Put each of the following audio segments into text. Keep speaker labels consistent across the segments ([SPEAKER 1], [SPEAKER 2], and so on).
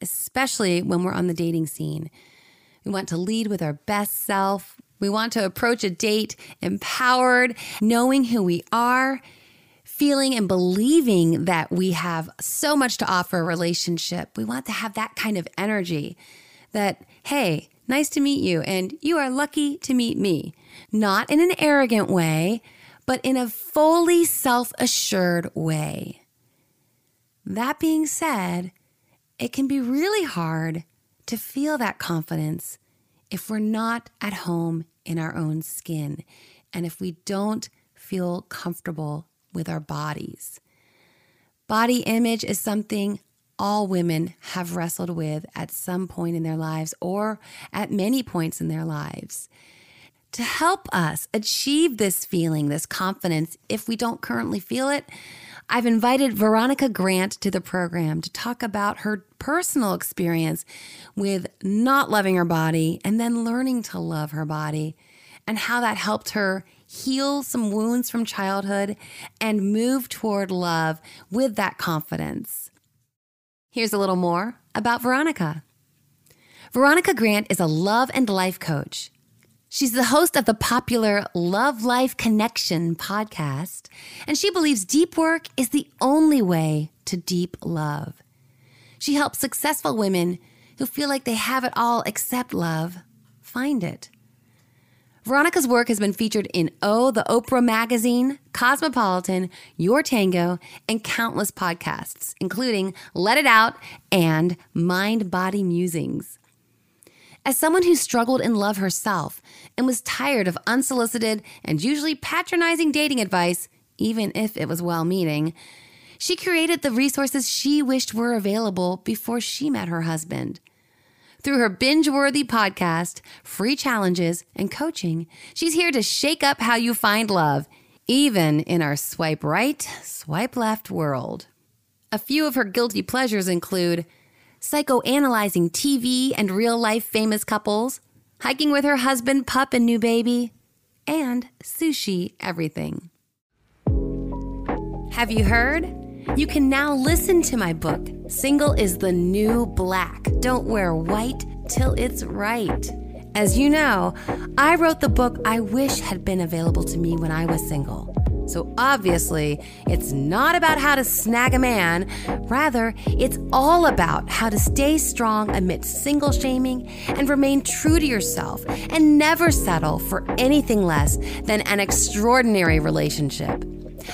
[SPEAKER 1] especially when we're on the dating scene. We want to lead with our best self. We want to approach a date empowered, knowing who we are, feeling and believing that we have so much to offer a relationship. We want to have that kind of energy that, hey, nice to meet you, and you are lucky to meet me not in an arrogant way, but in a fully self assured way. That being said, it can be really hard to feel that confidence if we're not at home in our own skin and if we don't feel comfortable with our bodies. Body image is something all women have wrestled with at some point in their lives or at many points in their lives to help us achieve this feeling, this confidence, if we don't currently feel it, I've invited Veronica Grant to the program to talk about her personal experience with not loving her body and then learning to love her body and how that helped her heal some wounds from childhood and move toward love with that confidence. Here's a little more about Veronica. Veronica Grant is a love and life coach. She's the host of the popular Love Life Connection podcast, and she believes deep work is the only way to deep love. She helps successful women who feel like they have it all except love find it. Veronica's work has been featured in Oh, the Oprah Magazine, Cosmopolitan, Your Tango, and countless podcasts, including Let It Out and Mind Body Musings. As someone who struggled in love herself and was tired of unsolicited and usually patronizing dating advice, even if it was well meaning, she created the resources she wished were available before she met her husband. Through her binge worthy podcast, free challenges, and coaching, she's here to shake up how you find love, even in our swipe right, swipe left world. A few of her guilty pleasures include psychoanalyzing TV and real life famous couples, hiking with her husband, pup, and new baby, and sushi everything. Have you heard? You can now listen to my book, Single is the New Black. Don't wear white till it's right. As you know, I wrote the book I wish had been available to me when I was single. So obviously, it's not about how to snag a man. Rather, it's all about how to stay strong amidst single shaming and remain true to yourself and never settle for anything less than an extraordinary relationship.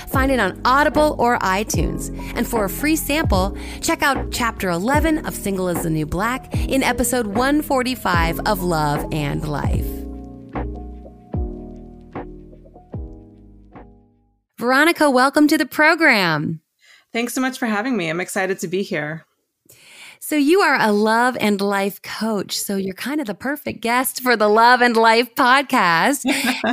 [SPEAKER 1] Find it on Audible or iTunes. And for a free sample, check out chapter 11 of Single is the New Black in episode 145 of Love and Life. Veronica, welcome to the program.
[SPEAKER 2] Thanks so much for having me. I'm excited to be here.
[SPEAKER 1] So, you are a love and life coach. So, you're kind of the perfect guest for the Love and Life podcast.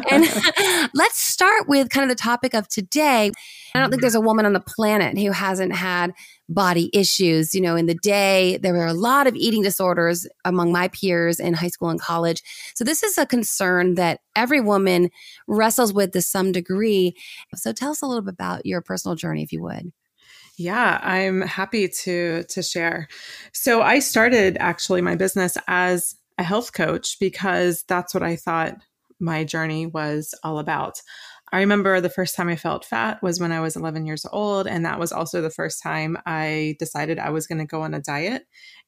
[SPEAKER 1] and let's start with kind of the topic of today. I don't think mm-hmm. there's a woman on the planet who hasn't had body issues. You know, in the day, there were a lot of eating disorders among my peers in high school and college. So, this is a concern that every woman wrestles with to some degree. So, tell us a little bit about your personal journey, if you would.
[SPEAKER 2] Yeah, I'm happy to to share. So I started actually my business as a health coach because that's what I thought my journey was all about. I remember the first time I felt fat was when I was 11 years old. And that was also the first time I decided I was going to go on a diet.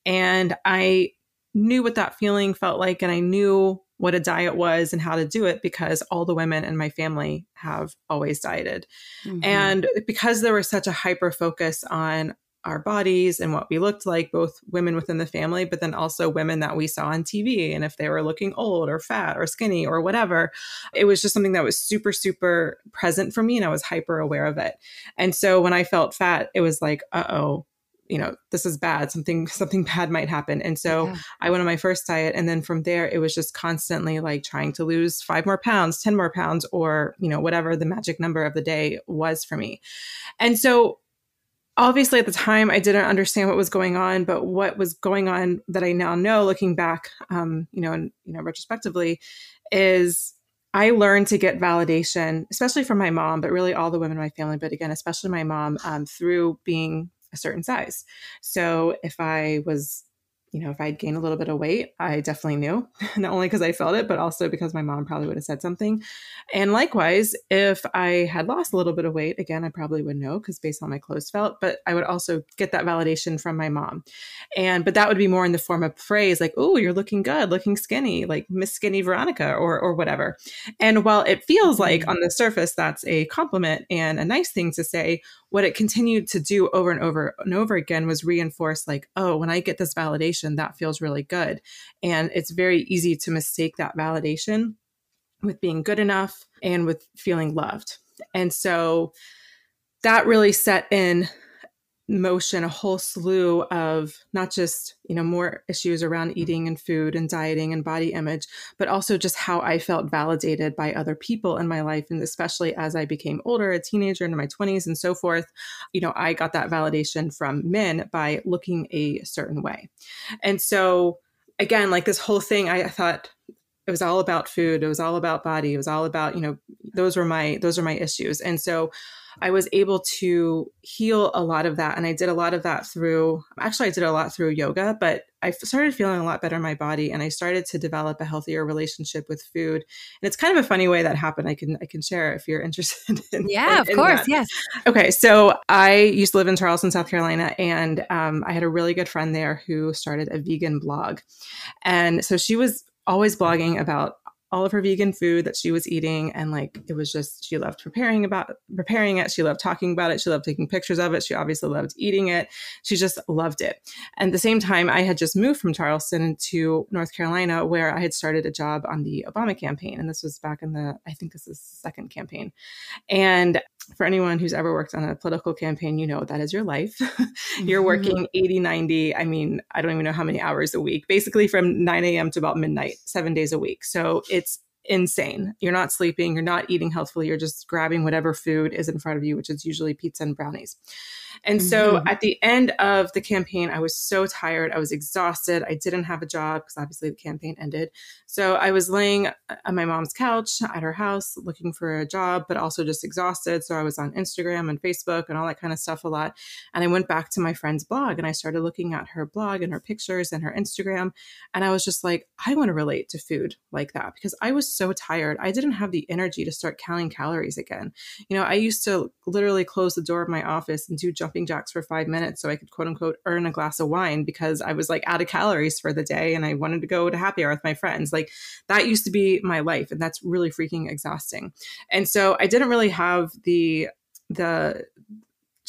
[SPEAKER 2] And I knew what that feeling felt like. And I knew what a diet was and how to do it because all the women in my family have always dieted. Mm-hmm. And because there was such a hyper focus on our bodies and what we looked like, both women within the family, but then also women that we saw on TV. And if they were looking old or fat or skinny or whatever, it was just something that was super, super present for me. And I was hyper aware of it. And so when I felt fat, it was like, uh oh, you know, this is bad. Something, something bad might happen. And so yeah. I went on my first diet. And then from there, it was just constantly like trying to lose five more pounds, 10 more pounds, or, you know, whatever the magic number of the day was for me. And so obviously at the time I didn't understand what was going on, but what was going on that I now know looking back, um, you know, and, you know, retrospectively is I learned to get validation, especially from my mom, but really all the women in my family, but again, especially my mom, um, through being a certain size. So if I was you know, if I'd gained a little bit of weight, I definitely knew, not only because I felt it, but also because my mom probably would have said something. And likewise, if I had lost a little bit of weight, again, I probably would know because based on my clothes felt, but I would also get that validation from my mom. And, but that would be more in the form of praise like, oh, you're looking good, looking skinny, like Miss Skinny Veronica or, or whatever. And while it feels like mm-hmm. on the surface that's a compliment and a nice thing to say, what it continued to do over and over and over again was reinforce like oh when i get this validation that feels really good. And it's very easy to mistake that validation with being good enough and with feeling loved. And so that really set in motion a whole slew of not just you know more issues around eating and food and dieting and body image but also just how i felt validated by other people in my life and especially as i became older a teenager into my 20s and so forth you know i got that validation from men by looking a certain way. And so again like this whole thing i thought it was all about food it was all about body it was all about you know those were my those are my issues. And so I was able to heal a lot of that. And I did a lot of that through, actually, I did a lot through yoga, but I started feeling a lot better in my body and I started to develop a healthier relationship with food. And it's kind of a funny way that happened. I can, I can share if you're interested in
[SPEAKER 1] Yeah,
[SPEAKER 2] in,
[SPEAKER 1] of course. That. Yes.
[SPEAKER 2] Okay. So I used to live in Charleston, South Carolina, and um, I had a really good friend there who started a vegan blog. And so she was always blogging about all of her vegan food that she was eating and like it was just she loved preparing about preparing it. She loved talking about it. She loved taking pictures of it. She obviously loved eating it. She just loved it. And at the same time i had just moved from charleston to north carolina where i had started a job on the obama campaign and this was back in the i think this is second campaign. And for anyone who's ever worked on a political campaign, you know that is your life. You're mm-hmm. working 80, 90, I mean, I don't even know how many hours a week, basically from 9 a.m. to about midnight, seven days a week. So it's insane. You're not sleeping, you're not eating healthfully, you're just grabbing whatever food is in front of you, which is usually pizza and brownies. And mm-hmm. so at the end of the campaign, I was so tired. I was exhausted. I didn't have a job because obviously the campaign ended. So I was laying on my mom's couch at her house looking for a job, but also just exhausted. So I was on Instagram and Facebook and all that kind of stuff a lot. And I went back to my friend's blog and I started looking at her blog and her pictures and her Instagram. And I was just like, I want to relate to food like that because I was so tired. I didn't have the energy to start counting calories again. You know, I used to literally close the door of my office and do jumping jacks for five minutes so I could quote unquote earn a glass of wine because I was like out of calories for the day and I wanted to go to happy hour with my friends. Like that used to be my life. And that's really freaking exhausting. And so I didn't really have the, the,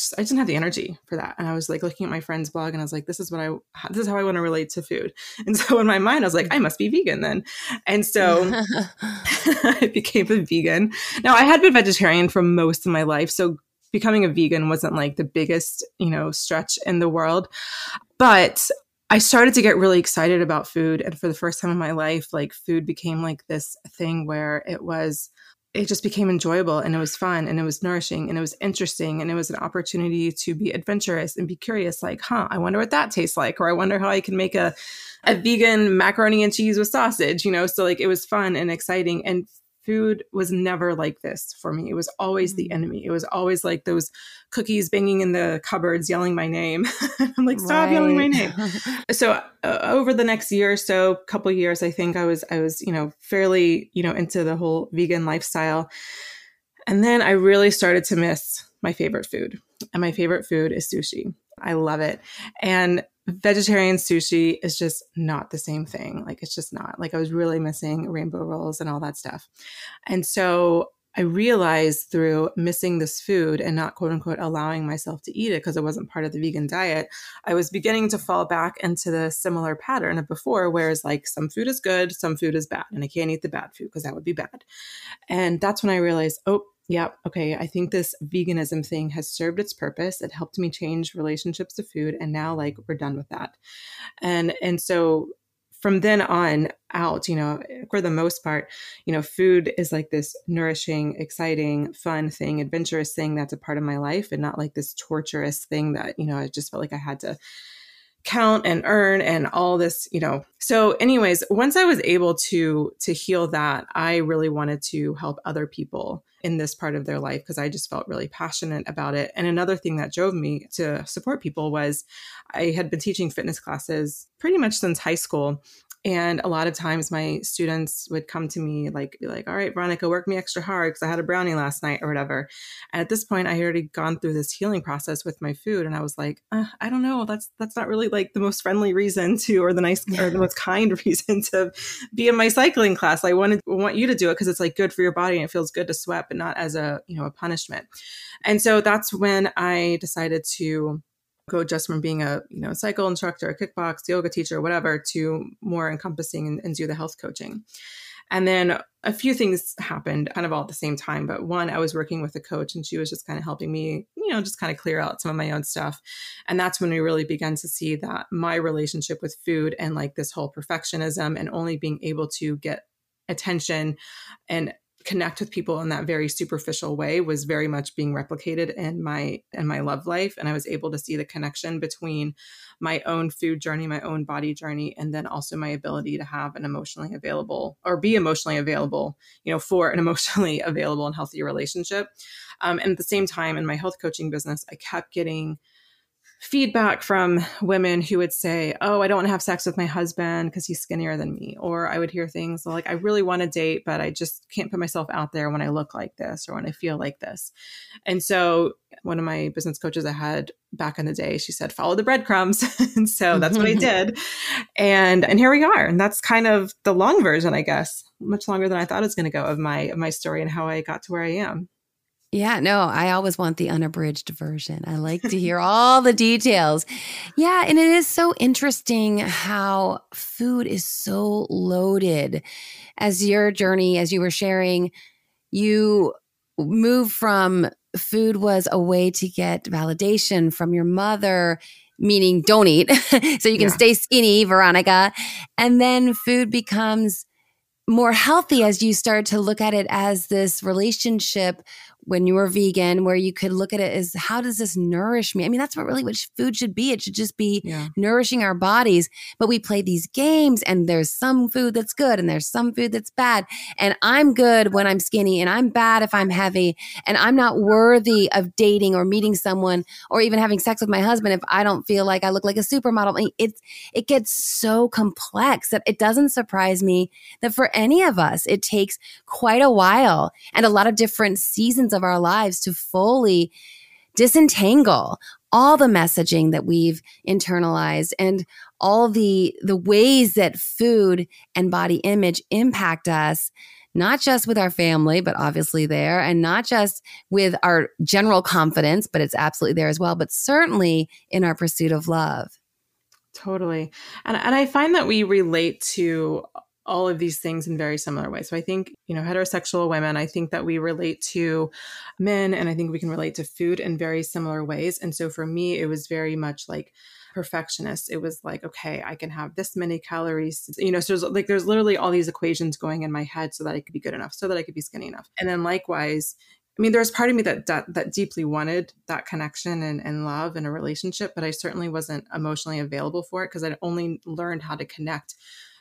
[SPEAKER 2] just, I didn't have the energy for that. And I was like looking at my friend's blog and I was like, this is what I, this is how I want to relate to food. And so in my mind, I was like, I must be vegan then. And so I became a vegan. Now I had been vegetarian for most of my life. So becoming a vegan wasn't like the biggest, you know, stretch in the world. But I started to get really excited about food. And for the first time in my life, like food became like this thing where it was, it just became enjoyable and it was fun and it was nourishing and it was interesting and it was an opportunity to be adventurous and be curious like huh i wonder what that tastes like or i wonder how i can make a, a vegan macaroni and cheese with sausage you know? So like it was fun and exciting and food was never like this for me. It was always the mm. enemy. It was always like those cookies banging in the cupboards, yelling my name. I'm like, stop right. yelling my name. so uh, over the next year or so, couple years, I think I was I was you know fairly you know into the whole vegan lifestyle, and then I really started to miss my favorite food, and my favorite food is sushi. I love it, and vegetarian sushi is just not the same thing. Like it's just not. Like I was really missing rainbow rolls and all that stuff. And so I realized through missing this food and not quote unquote allowing myself to eat it because it wasn't part of the vegan diet, I was beginning to fall back into the similar pattern of before, whereas like some food is good, some food is bad, and I can't eat the bad food because that would be bad. And that's when I realized, oh, yep, okay, I think this veganism thing has served its purpose. It helped me change relationships to food and now like we're done with that. And and so from then on out, you know, for the most part, you know, food is like this nourishing, exciting, fun thing, adventurous thing that's a part of my life and not like this torturous thing that, you know, I just felt like I had to count and earn and all this you know. So anyways once i was able to to heal that i really wanted to help other people in this part of their life because i just felt really passionate about it. And another thing that drove me to support people was i had been teaching fitness classes pretty much since high school and a lot of times my students would come to me like, be like, all right, Veronica, work me extra hard because I had a brownie last night or whatever. And at this point, I had already gone through this healing process with my food. And I was like, uh, I don't know. That's, that's not really like the most friendly reason to, or the nice, or the most kind reason to be in my cycling class. I wanted, want you to do it because it's like good for your body and it feels good to sweat, but not as a, you know, a punishment. And so that's when I decided to go just from being a you know cycle instructor, kickbox, yoga teacher, whatever, to more encompassing and, and do the health coaching. And then a few things happened kind of all at the same time. But one, I was working with a coach and she was just kind of helping me, you know, just kind of clear out some of my own stuff. And that's when we really began to see that my relationship with food and like this whole perfectionism and only being able to get attention and connect with people in that very superficial way was very much being replicated in my in my love life. And i was able to see the connection between my own food journey my own body journey and then also my ability to have an emotionally available or be emotionally available you know for an emotionally available and healthy relationship. Um, and at the same time in my health coaching business i kept getting feedback from women who would say, Oh, I don't want to have sex with my husband because he's skinnier than me. Or I would hear things like, I really want to date, but I just can't put myself out there when I look like this or when I feel like this. And so, one of my business coaches I had back in the day, she said, Follow the breadcrumbs. and so that's what I did. And and here we are. And that's kind of the long version, I guess, much longer than I thought it was going to go of my of my story and how I got to where I am.
[SPEAKER 1] Yeah, no, I always want the unabridged version. I like to hear all the details. Yeah, and it is so interesting how food is so loaded. As your journey, as you were sharing, you move from food was a way to get validation from your mother meaning don't eat so you can yeah. stay skinny veronica and then food becomes more healthy as you start to look at it as this relationship when you were vegan where you could look at it as how does this nourish me? I mean that's what really what food should be. It should just be yeah. nourishing our bodies. But we play these games and there's some food that's good and there's some food that's bad. And i'm good when i'm skinny and i'm bad if i'm heavy. And i'm not worthy of dating or meeting someone or even having sex with my husband if i don't feel like i look like a supermodel. I mean, it's it gets so complex that it doesn't surprise me that for any of us it takes quite a while and a lot of different seasons of our lives to fully disentangle all the messaging that we've internalized and all the the ways that food and body image impact us not just with our family but obviously there and not just with our general confidence but it's absolutely there as well but certainly in our pursuit of love.
[SPEAKER 2] Totally. And and i find that we relate to all of these things in very similar ways. So I think, you know, heterosexual women, I think that we relate to men and I think we can relate to food in very similar ways. And so for me, it was very much like perfectionist. It was like, okay, I can have this many calories, you know, so there's like, there's literally all these equations going in my head so that I could be good enough, so that I could be skinny enough. And then likewise, I mean, there's part of me that, that, that deeply wanted that connection and, and love in a relationship, but I certainly wasn't emotionally available for it because I'd only learned how to connect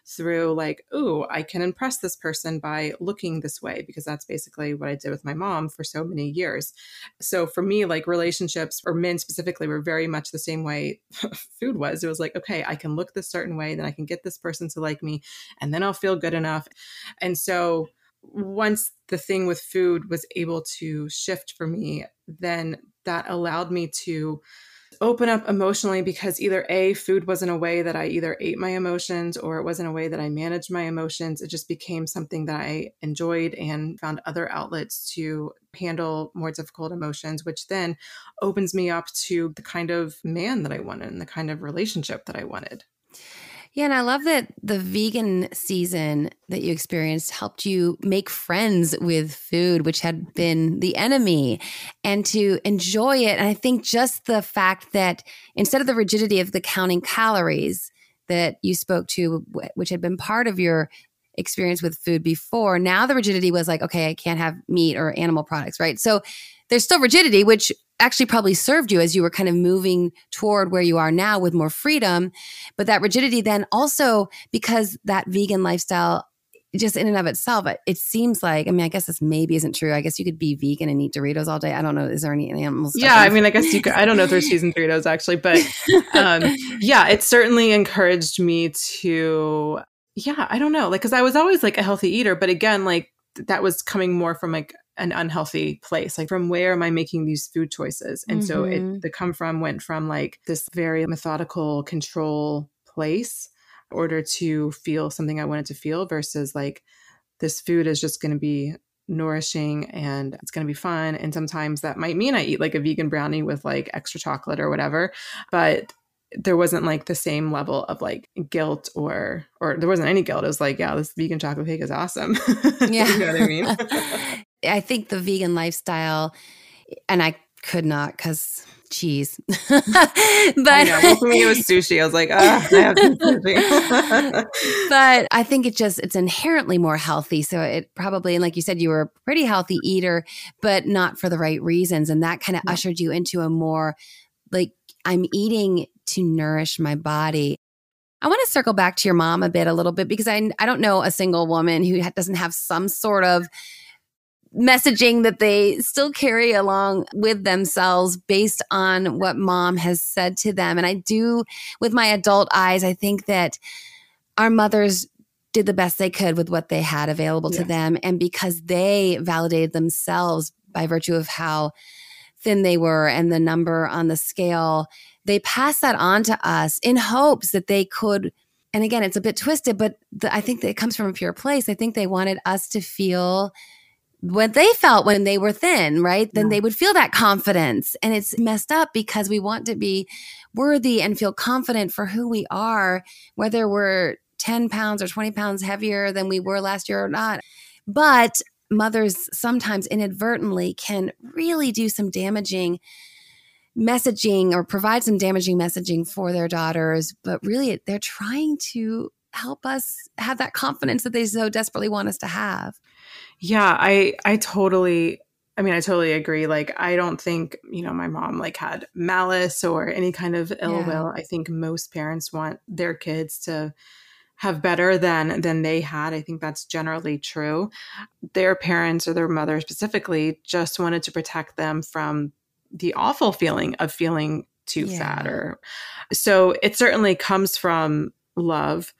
[SPEAKER 2] through like, oh, I can impress this person by looking this way, because that's basically what I did with my mom for so many years. So for me, like relationships or men specifically were very much the same way food was. It was like, okay, I can look this certain way, then I can get this person to like me, and then I'll feel good enough. And so once the thing with food was able to shift for me, then that allowed me to open up emotionally because either A, food wasn't a way that I either ate my emotions or it wasn't a way that I managed my emotions. It just became something that I enjoyed and found other outlets to handle more difficult emotions, which then opens me up to the kind of man that I wanted and the kind of relationship that I wanted.
[SPEAKER 1] Yeah, and I love that the vegan season that you experienced helped you make friends with food, which had been the enemy, and to enjoy it. And I think just the fact that instead of the rigidity of the counting calories that you spoke to, which had been part of your experience with food before, now the rigidity was like, okay, I can't have meat or animal products, right? So there's still rigidity, which actually probably served you as you were kind of moving toward where you are now with more freedom. But that rigidity then also, because that vegan lifestyle, just in and of itself, it seems like, I mean, I guess this maybe isn't true. I guess you could be vegan and eat Doritos all day. I don't know. Is there any animals?
[SPEAKER 2] Yeah. I mean, I guess you could, I don't know if there's seasoned Doritos actually, but um, yeah, it certainly encouraged me to, yeah, I don't know. Like, cause I was always like a healthy eater, but again, like that was coming more from like an unhealthy place like from where am i making these food choices and mm-hmm. so it mm-hmm. the come from went from like this very methodical control place in order to feel something i wanted to feel versus like this food is just going to be nourishing and it's going to be fun and sometimes that might mean i eat like a vegan brownie with like extra chocolate or whatever but there wasn't like the same level of like guilt or or there wasn't any guilt. It was like, yeah, this vegan chocolate cake is awesome. Yeah. you know what I mean?
[SPEAKER 1] I think the vegan lifestyle, and I could not because cheese. but I
[SPEAKER 2] know. for me, it was sushi. I was like, ah, I have
[SPEAKER 1] sushi. but I think it just it's inherently more healthy. So it probably, and like you said, you were a pretty healthy eater, but not for the right reasons, and that kind of yeah. ushered you into a more like I'm eating to nourish my body. I want to circle back to your mom a bit, a little bit, because I I don't know a single woman who doesn't have some sort of messaging that they still carry along with themselves based on what mom has said to them. And I do, with my adult eyes, I think that our mothers did the best they could with what they had available to them. And because they validated themselves by virtue of how thin they were and the number on the scale, they passed that on to us in hopes that they could. And again, it's a bit twisted, but the, I think that it comes from a pure place. I think they wanted us to feel what they felt when they were thin, right? Then yeah. they would feel that confidence. And it's messed up because we want to be worthy and feel confident for who we are, whether we're 10 pounds or 20 pounds heavier than we were last year or not. But mothers sometimes inadvertently can really do some damaging messaging or provide some damaging messaging for their daughters. But really, they're trying to help us have that confidence that they so desperately want us to have.
[SPEAKER 2] Yeah, I I totally I mean, I totally agree. Like, I don't think, you know, my mom like had malice or any kind of ill yeah. will. I think most parents want their kids to have better than than they had. I think that's generally true. Their parents or their mother specifically just wanted to protect them from the awful feeling of feeling too yeah. fat or so it certainly comes from love,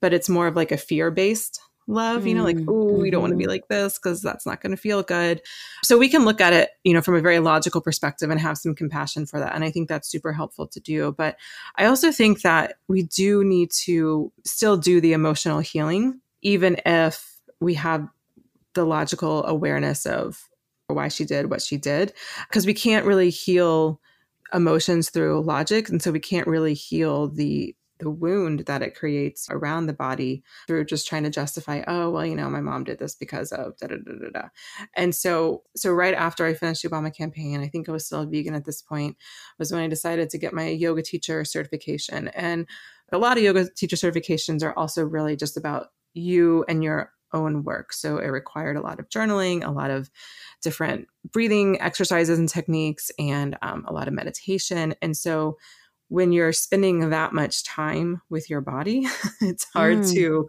[SPEAKER 2] but it's more of like a fear-based love, you know, like, oh, we don't want to be mm-hmm. like this because that's not going to feel good. So we can look at it, you know, from a very logical perspective and have some compassion for that. And I think that's super helpful to do. But I also think that we do need to still do the emotional healing, even if we have the logical awareness of why she did what she did, because we can't really heal emotions through logic. And so we can't really heal the the wound that it creates around the body through just trying to justify oh well you know my mom did this because of da da da da da. And so so right after i finished the obama campaign i think i was still a vegan at this point was when i decided to get my yoga teacher certification. And a lot of yoga teacher certifications are also really just about you and your own work. So it required a lot of journaling a lot of different breathing exercises and techniques and um, a lot of meditation. And so when you're spending that much time with your body, it's hard mm. to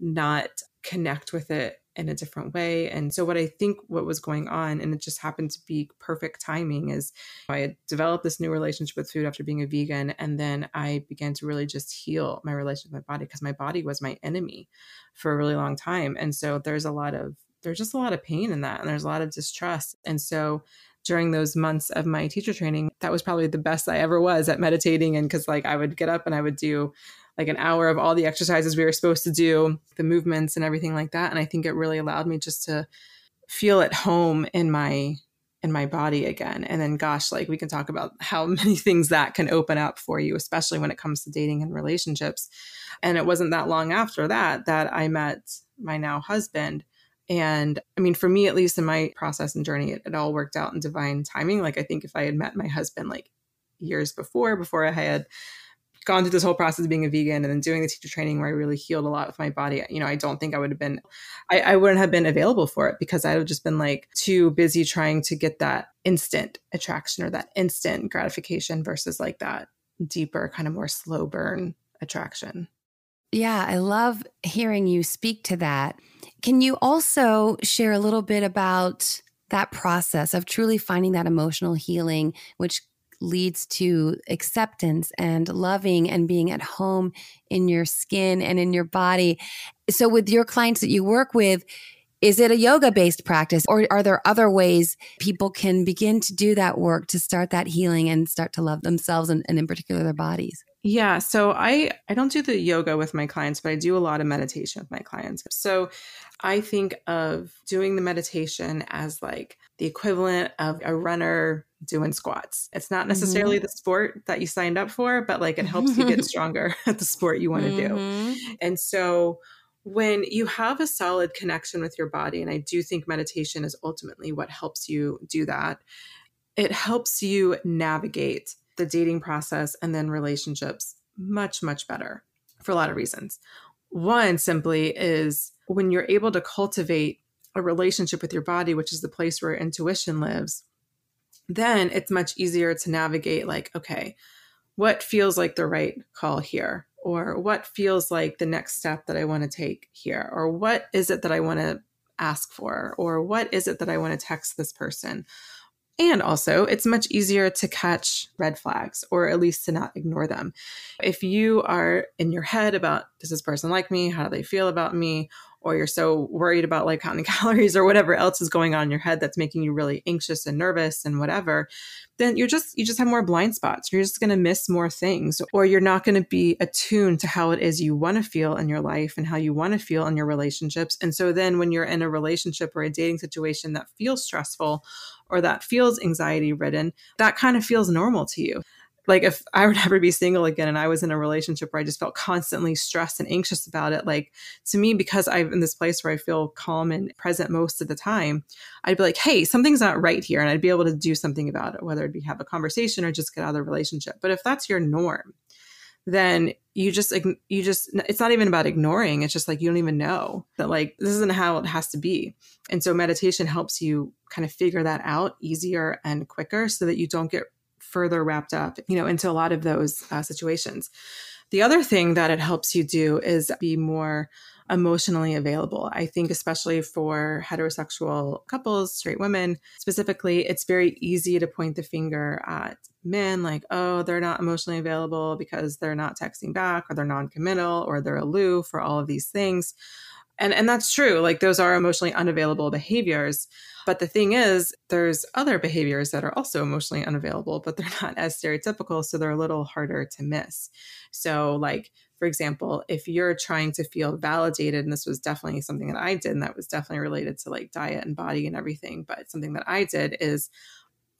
[SPEAKER 2] not connect with it in a different way. And so, what I think what was going on, and it just happened to be perfect timing, is I had developed this new relationship with food after being a vegan. And then I began to really just heal my relationship with my body because my body was my enemy for a really long time. And so, there's a lot of there's just a lot of pain in that and there's a lot of distrust. And so during those months of my teacher training, that was probably the best I ever was at meditating. And because like I would get up and I would do like an hour of all the exercises we were supposed to do, the movements and everything like that. And I think it really allowed me just to feel at home in my in my body again. And then, gosh, like we can talk about how many things that can open up for you, especially when it comes to dating and relationships. And it wasn't that long after that that I met my now husband. And I mean, for me, at least in my process and journey, it, it all worked out in divine timing. Like, I think if I had met my husband like years before, before I had gone through this whole process of being a vegan and then doing the teacher training where I really healed a lot with my body, you know, I don't think I would have been, I, I wouldn't have been available for it because I would have just been like too busy trying to get that instant attraction or that instant gratification versus like that deeper, kind of more slow burn attraction.
[SPEAKER 1] Yeah, I love hearing you speak to that. Can you also share a little bit about that process of truly finding that emotional healing, which leads to acceptance and loving and being at home in your skin and in your body. So, with your clients that you work with, is it a yoga based practice or are there other ways people can begin to do that work to start that healing and start to love themselves and, and in particular their bodies?
[SPEAKER 2] Yeah, so I I don't do the yoga with my clients, but I do a lot of meditation with my clients. So I think of doing the meditation as like the equivalent of a runner doing squats. It's not necessarily mm-hmm. the sport that you signed up for, but like it helps you get stronger at the sport you want to mm-hmm. do. And so when you have a solid connection with your body, and I do think meditation is ultimately what helps you do that, it helps you navigate the dating process and then relationships much, much better for a lot of reasons. One simply is when you're able to cultivate a relationship with your body, which is the place where intuition lives, then it's much easier to navigate like, okay, what feels like the right call here? Or what feels like the next step that I want to take here? Or what is it that I want to ask for? Or what is it that I want to text this person? And also, it's much easier to catch red flags or at least to not ignore them. If you are in your head about, does this person like me? How do they feel about me? or you're so worried about like counting calories or whatever else is going on in your head that's making you really anxious and nervous and whatever then you're just you just have more blind spots you're just going to miss more things or you're not going to be attuned to how it is you want to feel in your life and how you want to feel in your relationships and so then when you're in a relationship or a dating situation that feels stressful or that feels anxiety ridden that kind of feels normal to you like if I would ever be single again and I was in a relationship where I just felt constantly stressed and anxious about it, like to me, because I'm in this place where I feel calm and present most of the time, I'd be like, hey, something's not right here. And I'd be able to do something about it, whether it be have a conversation or just get out of the relationship. But if that's your norm, then you just you just it's not even about ignoring it's just like you don't even know that like this isn't how it has to be and so meditation helps you kind of figure that out easier and quicker so that you don't get further wrapped up, you know, into a lot of those uh, situations. The other thing that it helps you do is be more emotionally available. I think, especially for heterosexual couples, straight women specifically, it's very easy to point the finger at men like, oh, they're not emotionally available because they're not texting back or they're non committal or they're aloof or all of these things. And, and that's true. Like, those are emotionally unavailable behaviors. But the thing is, there's other behaviors that are also emotionally unavailable, but they're not as stereotypical. So they're a little harder to miss. So, like, for example, if you're trying to feel validated, and this was definitely something that I did, and that was definitely related to like diet and body and everything, but something that I did is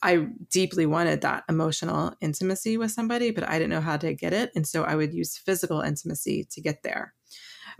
[SPEAKER 2] I deeply wanted that emotional intimacy with somebody, but I didn't know how to get it. And so I would use physical intimacy to get there.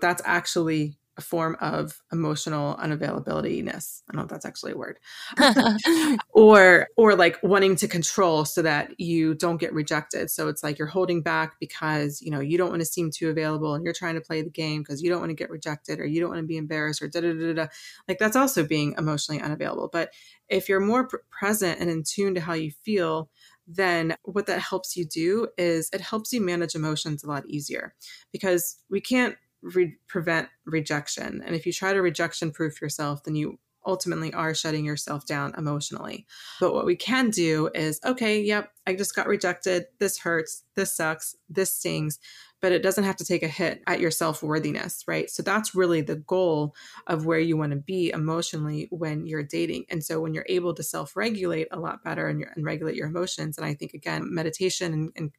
[SPEAKER 2] That's actually a form of emotional unavailabilityness. I don't know if that's actually a word. or or like wanting to control so that you don't get rejected. So it's like you're holding back because, you know, you don't want to seem too available and you're trying to play the game because you don't want to get rejected or you don't want to be embarrassed or da da da da. Like that's also being emotionally unavailable. But if you're more pr- present and in tune to how you feel, then what that helps you do is it helps you manage emotions a lot easier because we can't re- prevent rejection. And if you try to rejection proof yourself, then you ultimately are shutting yourself down emotionally. But what we can do is okay, yep, I just got rejected. This hurts. This sucks. This stings but it doesn't have to take a hit at your self worthiness, right? So that's really the goal of where you want to be emotionally when you're dating. And so when you're able to self regulate a lot better and, and, regulate your emotions, and I think again, meditation and, and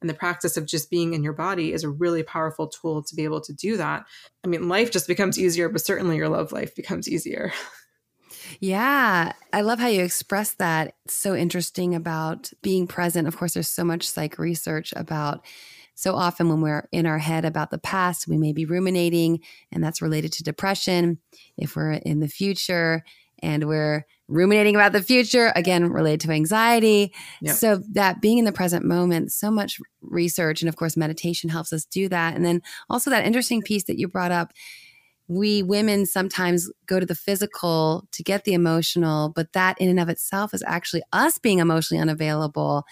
[SPEAKER 2] and the practice of just being in your body is a really powerful tool to be able to do that. I mean, life just becomes easier, but certainly your love life becomes easier.
[SPEAKER 1] Yeah, I love how you express that. It's so interesting about being present. Of course, there's so much psych research about so often when we're in our head about the past, we may be ruminating, and that's related to depression. If we're in the future and we're ruminating about the future, again, related to anxiety. Yep. So, that being in the present moment, so much research, and of course, meditation helps us do that. And then also that interesting piece that you brought up we women sometimes go to the physical to get the emotional, but that in and of itself is actually us being emotionally unavailable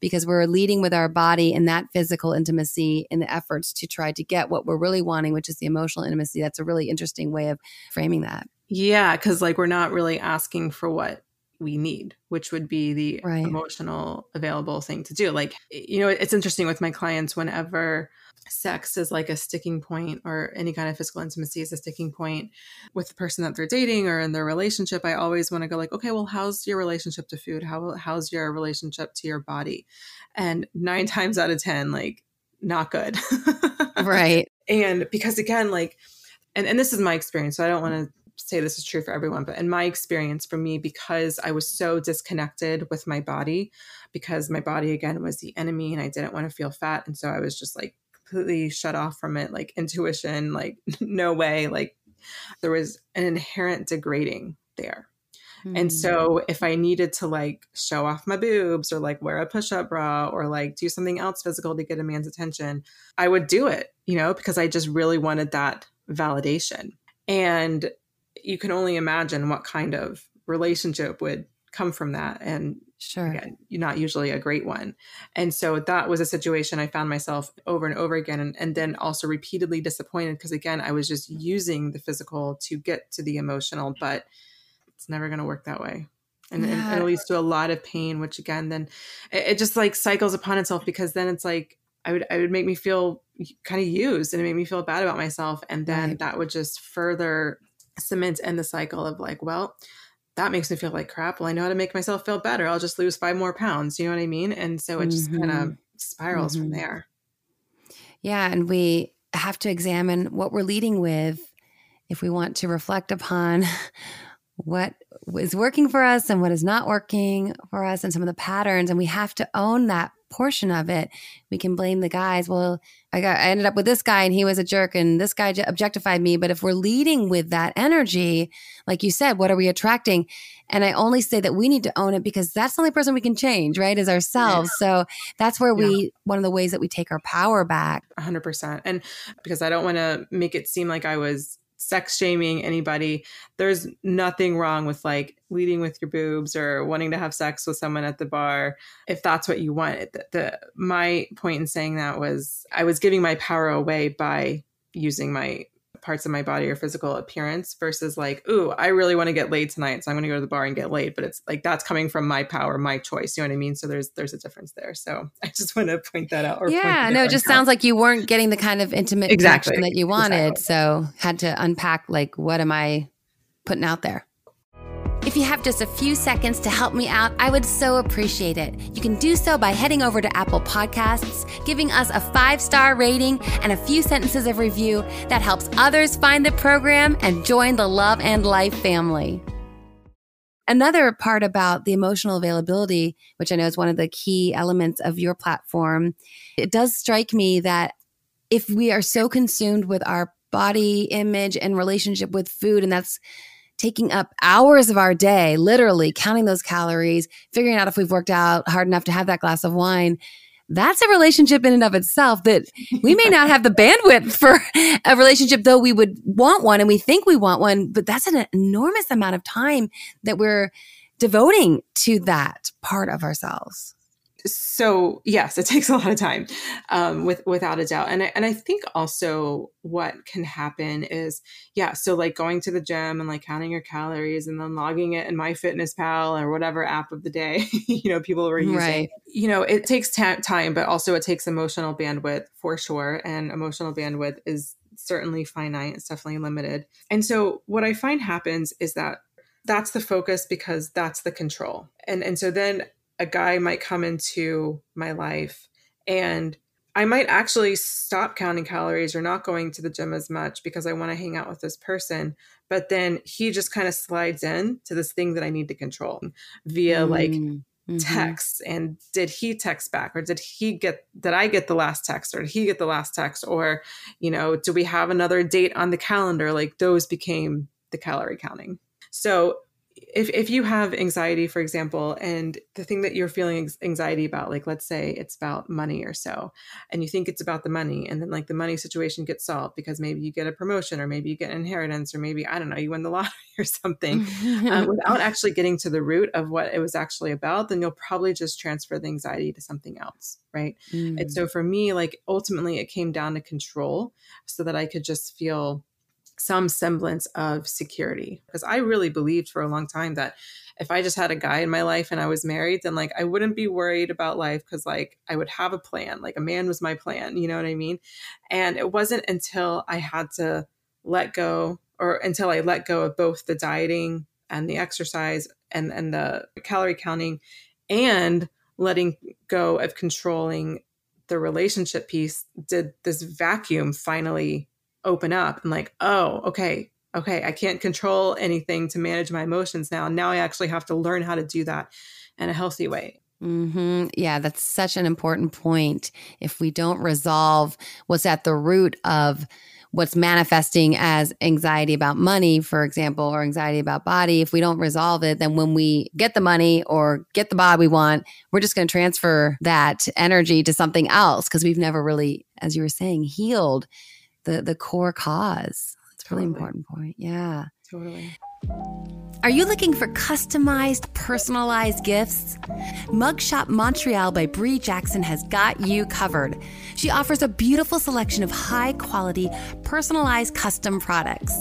[SPEAKER 1] because we're leading with our body and that physical intimacy in the efforts to try to get what we're really wanting, which is the emotional intimacy. That's a really interesting way of framing that.
[SPEAKER 2] Yeah, because like we're not really asking for what we need, which would be the right. emotional available thing to do. Like, you know, it's interesting with my clients whenever sex is like a sticking point or any kind of physical intimacy is a sticking point with the person that they're dating or in their relationship i always want to go like okay well how's your relationship to food how how's your relationship to your body and 9 times out of 10 like not good
[SPEAKER 1] right
[SPEAKER 2] and because again like and and this is my experience so i don't want to say this is true for everyone but in my experience for me because i was so disconnected with my body because my body again was the enemy and i didn't want to feel fat and so i was just like completely shut off from it, like intuition, like no way. Like there was an inherent degrading there. Mm-hmm. And hmm. so if I needed to like show off my boobs or like wear a push-up bra or like do something else physical to get a man's attention, I would do it, you know, because I just really wanted that validation. And you can only imagine what kind of relationship would come from that. And
[SPEAKER 1] Sure.
[SPEAKER 2] Again, not usually a great one. And so that was a situation I found myself over and over again. And, and then also repeatedly disappointed because, again, I was just using the physical to get to the emotional, but it's never going to work that way. And, yeah. and, it leads to a lot of pain, which again, then it, it just like cycles upon itself because then it's like, I would, I would make me feel kind of used and it made me feel bad about myself. And then right. that would just further cement in the cycle of like, well, that makes me feel like crap. Well, I know how to make myself feel better. I'll just lose five more pounds. You know what I mean? And so it just mm-hmm. kind of spirals mm-hmm. from there.
[SPEAKER 1] Yeah. And we have to examine what we're leading with if we want to reflect upon what is working for us and what is not working for us and some of the patterns. And we have to own that portion of it. We can blame the guys. Well, I got I ended up with this guy and he was a jerk and this guy objectified me. But if we're leading with that energy, like you said, what are we attracting? And I only say that we need to own it because that's the only person we can change, right? Is ourselves. Yeah. So that's where we, yeah. one of the ways that we take our power back.
[SPEAKER 2] 100%. And because I don't want to make it seem like I was sex shaming anybody. There's nothing wrong with like leading with your boobs or wanting to have sex with someone at the bar if that's what you want. The, the my point in saying that was I was giving my power away by using my parts of my body or physical appearance versus like, ooh, I really want to get laid tonight, so I'm going to go to the bar and get laid. But it's like that's coming from my power, my choice. You know what I mean? So there's there's a difference there. So I just want to point that out.
[SPEAKER 1] yeah, no, it just out. sounds like you weren't getting the kind of intimate exactly. connection that you wanted, exactly. so had to unpack like, what am I putting out there? If you have just a few seconds to help me out, I would so appreciate it. You can do so by heading over to Apple Podcasts, giving us a five star rating and a few sentences of review that helps others find the program and join the Love and Life family. Another part about the emotional availability, which I know is one of the key elements of your platform, it does strike me that if we are so consumed with our body image and relationship with food, and that's taking up hours of our day, literally counting those calories, figuring out if we've worked out hard enough to have that glass of wine. That's a relationship in and of itself that we may not have the bandwidth for a relationship, though we would want one and we think we want one, but that's an enormous amount of time that we're devoting to that part of ourselves
[SPEAKER 2] so yes, it takes a lot of time, um, with without a doubt. And I, and I think also what can happen is yeah, so like going to the gym and like counting your calories and then logging it in MyFitnessPal or whatever app of the day, you know, people were using. Right. You know, it takes time, but also it takes emotional bandwidth for sure, and emotional bandwidth is certainly finite. It's definitely limited. And so what I find happens is that that's the focus because that's the control. And and so then a guy might come into my life and I might actually stop counting calories or not going to the gym as much because I want to hang out with this person. But then he just kind of slides in to this thing that I need to control via mm. like mm-hmm. texts and did he text back or did he get did i get the last text or did he get the last text or you know do we have another date on the calendar like those became the calorie counting so if, if you have anxiety, for example, and the thing that you're feeling anxiety about, like let's say it's about money or so, and you think it's about the money, and then like the money situation gets solved because maybe you get a promotion or maybe you get an inheritance or maybe, I don't know, you win the lottery or something um, without actually getting to the root of what it was actually about, then you'll probably just transfer the anxiety to something else. Right. Mm. And so for me, like ultimately it came down to control so that I could just feel some semblance of security because I really believed for a long time that if I just had a guy in my life and I was married, then like I wouldn't be worried about life because like I would have a plan. Like a man was my plan, you know what I mean? And it wasn't until I had to let go or until I let go of both the dieting and the exercise and, and the calorie counting and letting go of controlling the relationship piece did this vacuum finally open up and like, oh, okay, okay, I can't control anything to manage my emotions now. Now I actually have to learn how to do that in a healthy way.
[SPEAKER 1] Mm-hmm. Yeah, that's such an important point. If we don't resolve what's at the root of what's manifesting as anxiety about money, for example, or anxiety about body, if we don't resolve it, then when we get the money or get the body we want, we're just going to transfer that energy to something else because we've never really, as you were saying, healed the the core cause. It's a really important point. Yeah.
[SPEAKER 2] Totally.
[SPEAKER 1] Are you looking for customized, personalized gifts? Mug Shop Montreal by Bree Jackson has got you covered. She offers a beautiful selection of high quality, personalized custom products.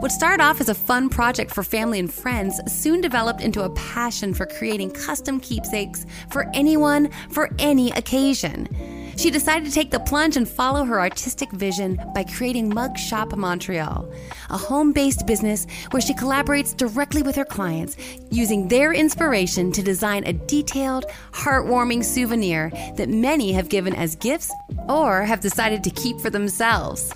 [SPEAKER 1] What started off as a fun project for family and friends soon developed into a passion for creating custom keepsakes for anyone, for any occasion. She decided to take the plunge and follow her artistic vision by creating Mug Shop Montreal, a home based business where she collaborates directly with her clients, using their inspiration to design a detailed, heartwarming souvenir that many have given as gifts or have decided to keep for themselves.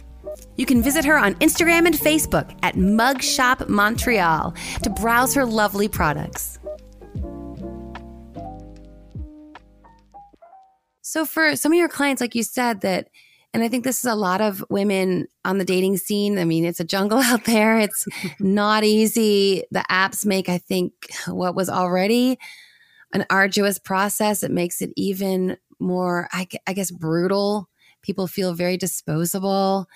[SPEAKER 1] You can visit her on Instagram and Facebook at Mug Shop Montreal to browse her lovely products. So, for some of your clients, like you said, that, and I think this is a lot of women on the dating scene. I mean, it's a jungle out there, it's not easy. The apps make, I think, what was already an arduous process, it makes it even more, I, I guess, brutal. People feel very disposable.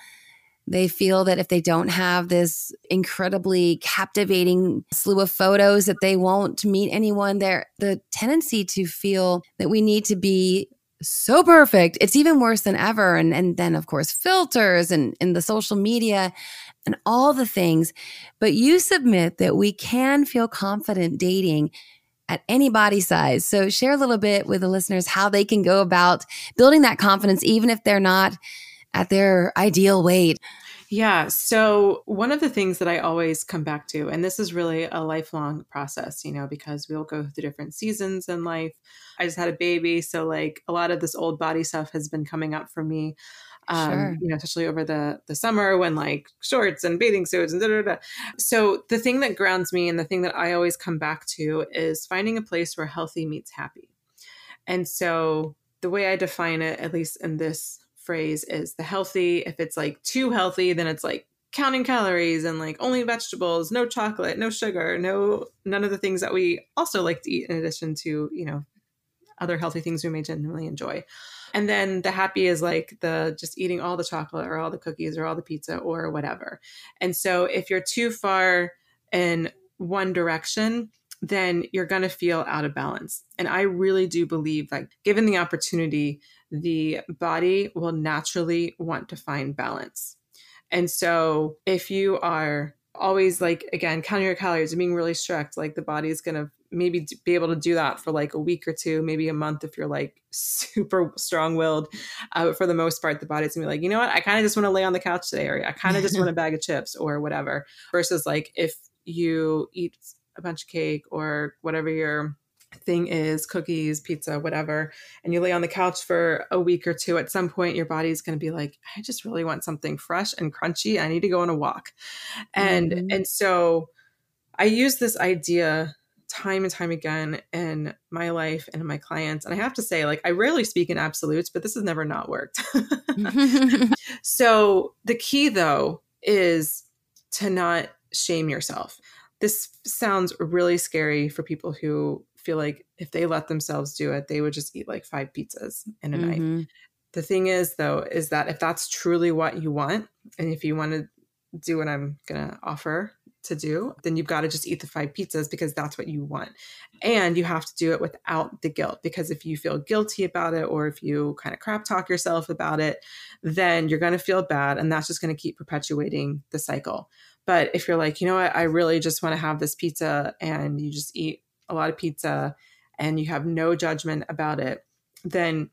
[SPEAKER 1] They feel that if they don't have this incredibly captivating slew of photos that they won't meet anyone there the tendency to feel that we need to be so perfect. It's even worse than ever. And, and then, of course, filters and, and the social media and all the things. But you submit that we can feel confident dating at any body size. So, share a little bit with the listeners how they can go about building that confidence, even if they're not at their ideal weight.
[SPEAKER 2] Yeah. So, one of the things that I always come back to, and this is really a lifelong process, you know, because we'll go through different seasons in life. I just had a baby. So, like, a lot of this old body stuff has been coming up for me. Um, sure. you know, especially over the the summer when like shorts and bathing suits and da da da. So the thing that grounds me and the thing that I always come back to is finding a place where healthy meets happy. And so the way I define it, at least in this phrase is the healthy. If it's like too healthy, then it's like counting calories and like only vegetables, no chocolate, no sugar, no none of the things that we also like to eat in addition to, you know, other healthy things we may genuinely enjoy. And then the happy is like the just eating all the chocolate or all the cookies or all the pizza or whatever. And so if you're too far in one direction, then you're going to feel out of balance. And I really do believe that given the opportunity the body will naturally want to find balance. And so if you are always like again counting your calories and being really strict like the body is going to maybe be able to do that for like a week or two maybe a month if you're like super strong-willed. Uh, but for the most part the body's going to be like you know what? I kind of just want to lay on the couch today or i kind of just want a bag of chips or whatever. Versus like if you eat a bunch of cake or whatever your thing is cookies, pizza, whatever, and you lay on the couch for a week or two, at some point your body's going to be like, I just really want something fresh and crunchy. I need to go on a walk. And mm-hmm. and so I use this idea time and time again in my life and in my clients. And I have to say, like, I rarely speak in absolutes, but this has never not worked. so the key though is to not shame yourself. This sounds really scary for people who feel like if they let themselves do it, they would just eat like five pizzas in a mm-hmm. night. The thing is, though, is that if that's truly what you want, and if you want to do what I'm going to offer to do, then you've got to just eat the five pizzas because that's what you want. And you have to do it without the guilt because if you feel guilty about it or if you kind of crap talk yourself about it, then you're going to feel bad and that's just going to keep perpetuating the cycle. But if you're like, you know what, I really just want to have this pizza and you just eat a lot of pizza and you have no judgment about it, then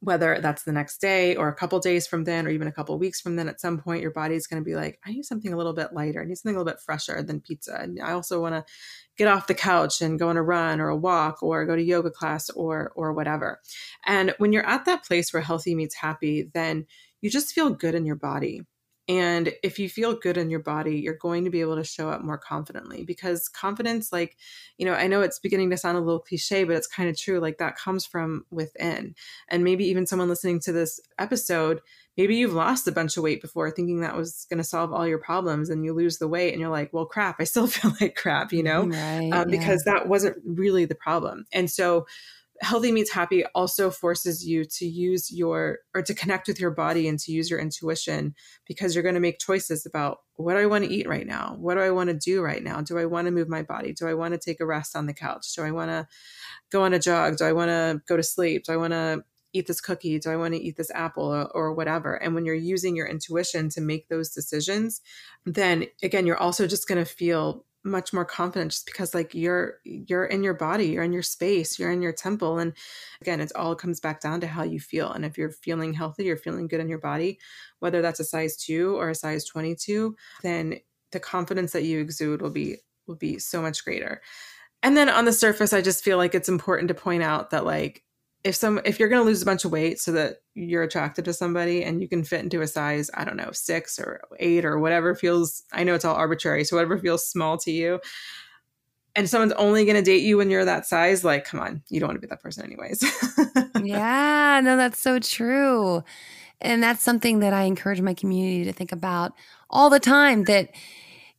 [SPEAKER 2] whether that's the next day or a couple days from then or even a couple weeks from then at some point your body is going to be like i need something a little bit lighter. I need something a little bit fresher than pizza. And i also want to get off the couch and go on a run or a walk or go to yoga class or or whatever. And when you're at that place where healthy meets happy then you just feel good in your body and if you feel good in your body, you're going to be able to show up more confidently because confidence, like, you know, I know it's beginning to sound a little cliche, but it's kind of true. Like, that comes from within. And maybe even someone listening to this episode, maybe you've lost a bunch of weight before thinking that was going to solve all your problems and you lose the weight and you're like, well, crap, I still feel like crap, you know, right, um, because yeah. that wasn't really the problem. And so, healthy meets happy also forces you to use your or to connect with your body and to use your intuition because you're going to make choices about what do I want to eat right now? What do I want to do right now? Do I want to move my body? Do I want to take a rest on the couch? Do I want to go on a jog? Do I want to go to sleep? Do I want to eat this cookie? Do I want to eat this apple or, or, whatever? And when you're using your intuition to make those decisions, then again, you're also just going to feel much more confident just because like you're you're in your body you're in your space you're in your temple. And again it all comes back down to how you feel. And if you're feeling healthy you're feeling good in your body whether that's a size 2 or a size 22 then the confidence that you exude will be will be so much greater. And then on the surface i just feel like it's important to point out that like if some if you're going to lose a bunch of weight so that you're attracted to somebody and you can fit into a size i don't know six or eight or whatever feels i know it's all arbitrary so whatever feels small to you and someone's only going to date you when you're that size like come on you don't want to be that person anyways.
[SPEAKER 1] Yeah no that's so true and that's something that i encourage my community to think about all the time that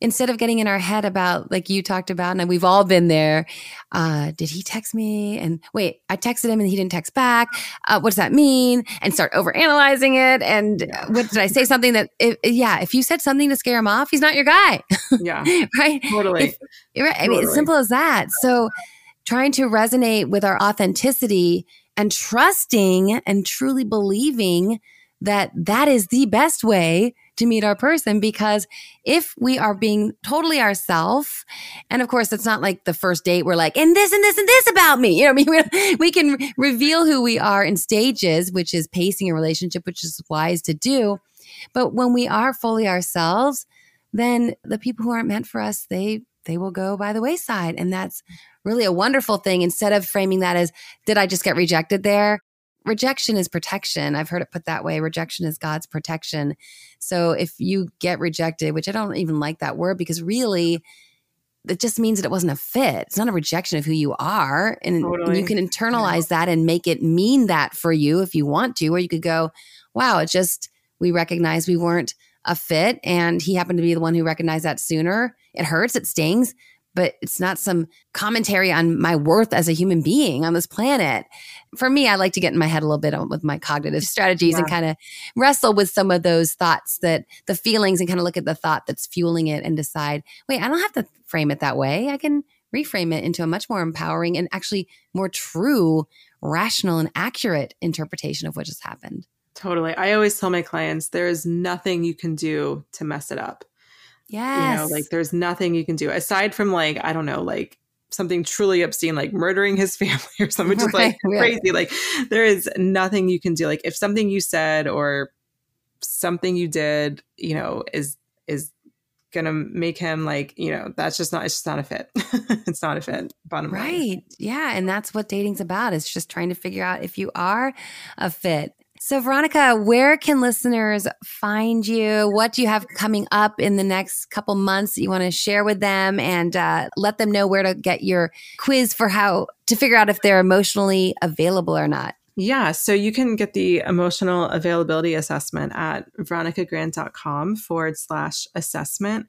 [SPEAKER 1] instead of getting in our head about like you talked about and we've all been there uh, did he text me? And wait i texted him and he didn't text back. Uh, what does that mean? And start over analyzing it. And yeah. what did i say something that if, yeah if you said something to scare him off he's not your guy.
[SPEAKER 2] Yeah.
[SPEAKER 1] Right?
[SPEAKER 2] Totally.
[SPEAKER 1] If, right? i mean it's simple as that. So trying to resonate with our authenticity and trusting and truly believing that that is the best way to meet our person because if we are being totally ourselves, and of course, it's not like the first date, we're like, and this and this and this about me. You know, I mean, we can reveal who we are in stages, which is pacing a relationship, which is wise to do. But when we are fully ourselves, then the people who aren't meant for us, they they will go by the wayside. And that's really a wonderful thing. Instead of framing that as, did I just get rejected there? Rejection is protection. I've heard it put that way. Rejection is God's protection. So if you get rejected, which I don't even like that word because really it just means that it wasn't a fit. It's not a rejection of who you are. And, totally. you can internalize yeah. that and make it mean that for you if you want to, or you could go, wow, it just, we recognize we weren't a fit. And he happened to be the one who recognized that sooner. It hurts, it stings, but it's not some commentary on my worth as a human being on this planet. For me, I like to get in my head a little bit with my cognitive strategies yeah. and kind of wrestle with some of those thoughts that the feelings and kind of look at the thought that's fueling it and decide, wait, I don't have to frame it that way. I can reframe it into a much more empowering and actually more true, rational, and accurate interpretation of what just happened.
[SPEAKER 2] Totally. I always tell my clients there is nothing you can do to mess it up.
[SPEAKER 1] Yes.
[SPEAKER 2] You know, like there's nothing you can do aside from like, I don't know, like something truly obscene, like murdering his family or something just right. like crazy. Like there is nothing you can do. Like if something you said or something you did, you know, is is gonna make him like you know that's just not it's just not a fit it's not a fit bottom
[SPEAKER 1] right
[SPEAKER 2] line.
[SPEAKER 1] yeah and that's what dating's about it's just trying to figure out if you are a fit so veronica where can listeners find you what do you have coming up in the next couple months that you want to share with them and uh, let them know where to get your quiz for how to figure out if they're emotionally available or not
[SPEAKER 2] yeah, so you can get the emotional availability assessment at veronicagrant.com forward slash assessment.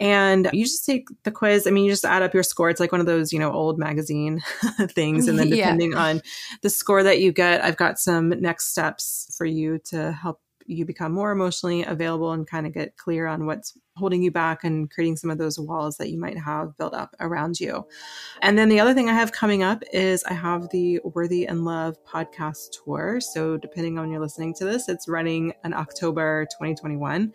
[SPEAKER 2] And you just take the quiz. I mean, you just add up your score. It's like one of those, you know, old magazine things. And then depending yeah. on the score that you get, I've got some next steps for you to help you become more emotionally available and kind of get clear on what's holding you back and creating some of those walls that you might have built up around you. And then the other thing I have coming up is I have the Worthy in Love podcast tour. So depending on you're listening to this, it's running in October 2021.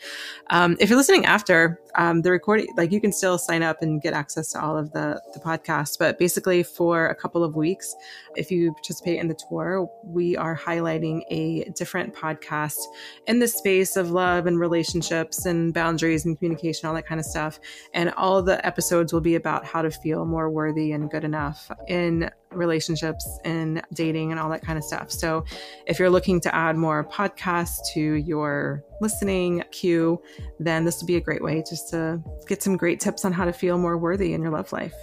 [SPEAKER 2] Um, if you're listening after um, the recording, like you can still sign up and get access to all of the the podcasts. But basically, for a couple of weeks, if you participate in the tour, we are highlighting a different podcast in the space of love and relationships and boundaries and communication communication, all that kind of stuff. And all the episodes will be about how to feel more worthy and good enough in relationships and dating and all that kind of stuff. So if you're looking to add more podcasts to your listening queue, then this would be a great way just to get some great tips on how to feel more worthy in your love life.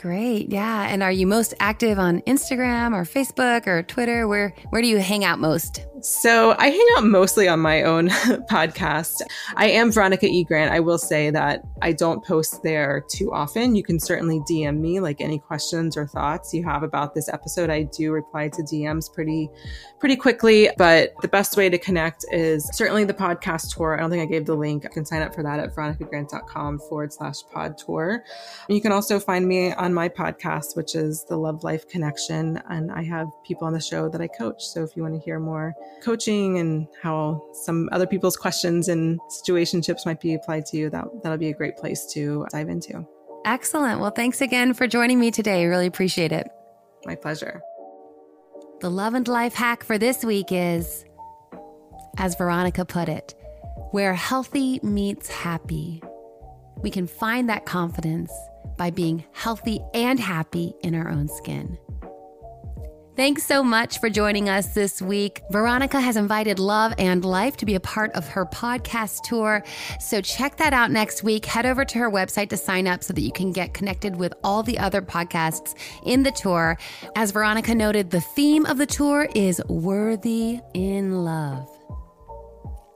[SPEAKER 1] Great. Yeah. And are you most active on Instagram or Facebook or Twitter? Where where do you hang out most?
[SPEAKER 2] So I hang out mostly on my own podcast. I am Veronica E. Grant. I will say that I don't post there too often. You can certainly DM me like any questions or thoughts you have about this episode. I do reply to DMs pretty pretty quickly, but the best way to connect is certainly the podcast tour. I don't think I gave the link. You can sign up for that at veronicagrant.com forward slash pod tour. You can also find me on my podcast, which is the Love Life Connection. And I have people on the show that I coach. So if you want to hear more coaching and how some other people's questions and situationships might be applied to you, that, that'll be a great place to dive into.
[SPEAKER 1] Excellent. Well, thanks again for joining me today. Really appreciate it.
[SPEAKER 2] My pleasure.
[SPEAKER 1] The love and life hack for this week is, as Veronica put it, where healthy meets happy. We can find that confidence by being healthy and happy in our own skin. Thanks so much for joining us this week. Veronica has invited Love and Life to be a part of her podcast tour. So check that out next week. Head over to her website to sign up so that you can get connected with all the other podcasts in the tour. As Veronica noted, the theme of the tour is Worthy in Love.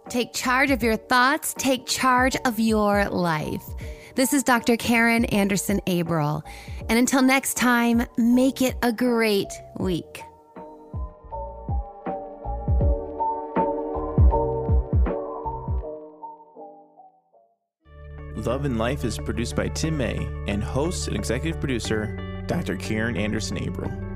[SPEAKER 1] Take charge of your thoughts, take charge of your life. This is Dr. Karin Anderson Abrell. And until next time, make it a great week.
[SPEAKER 3] Love and Life is produced by Tim May and hosts and executive producer Dr. Karin Anderson Abrell.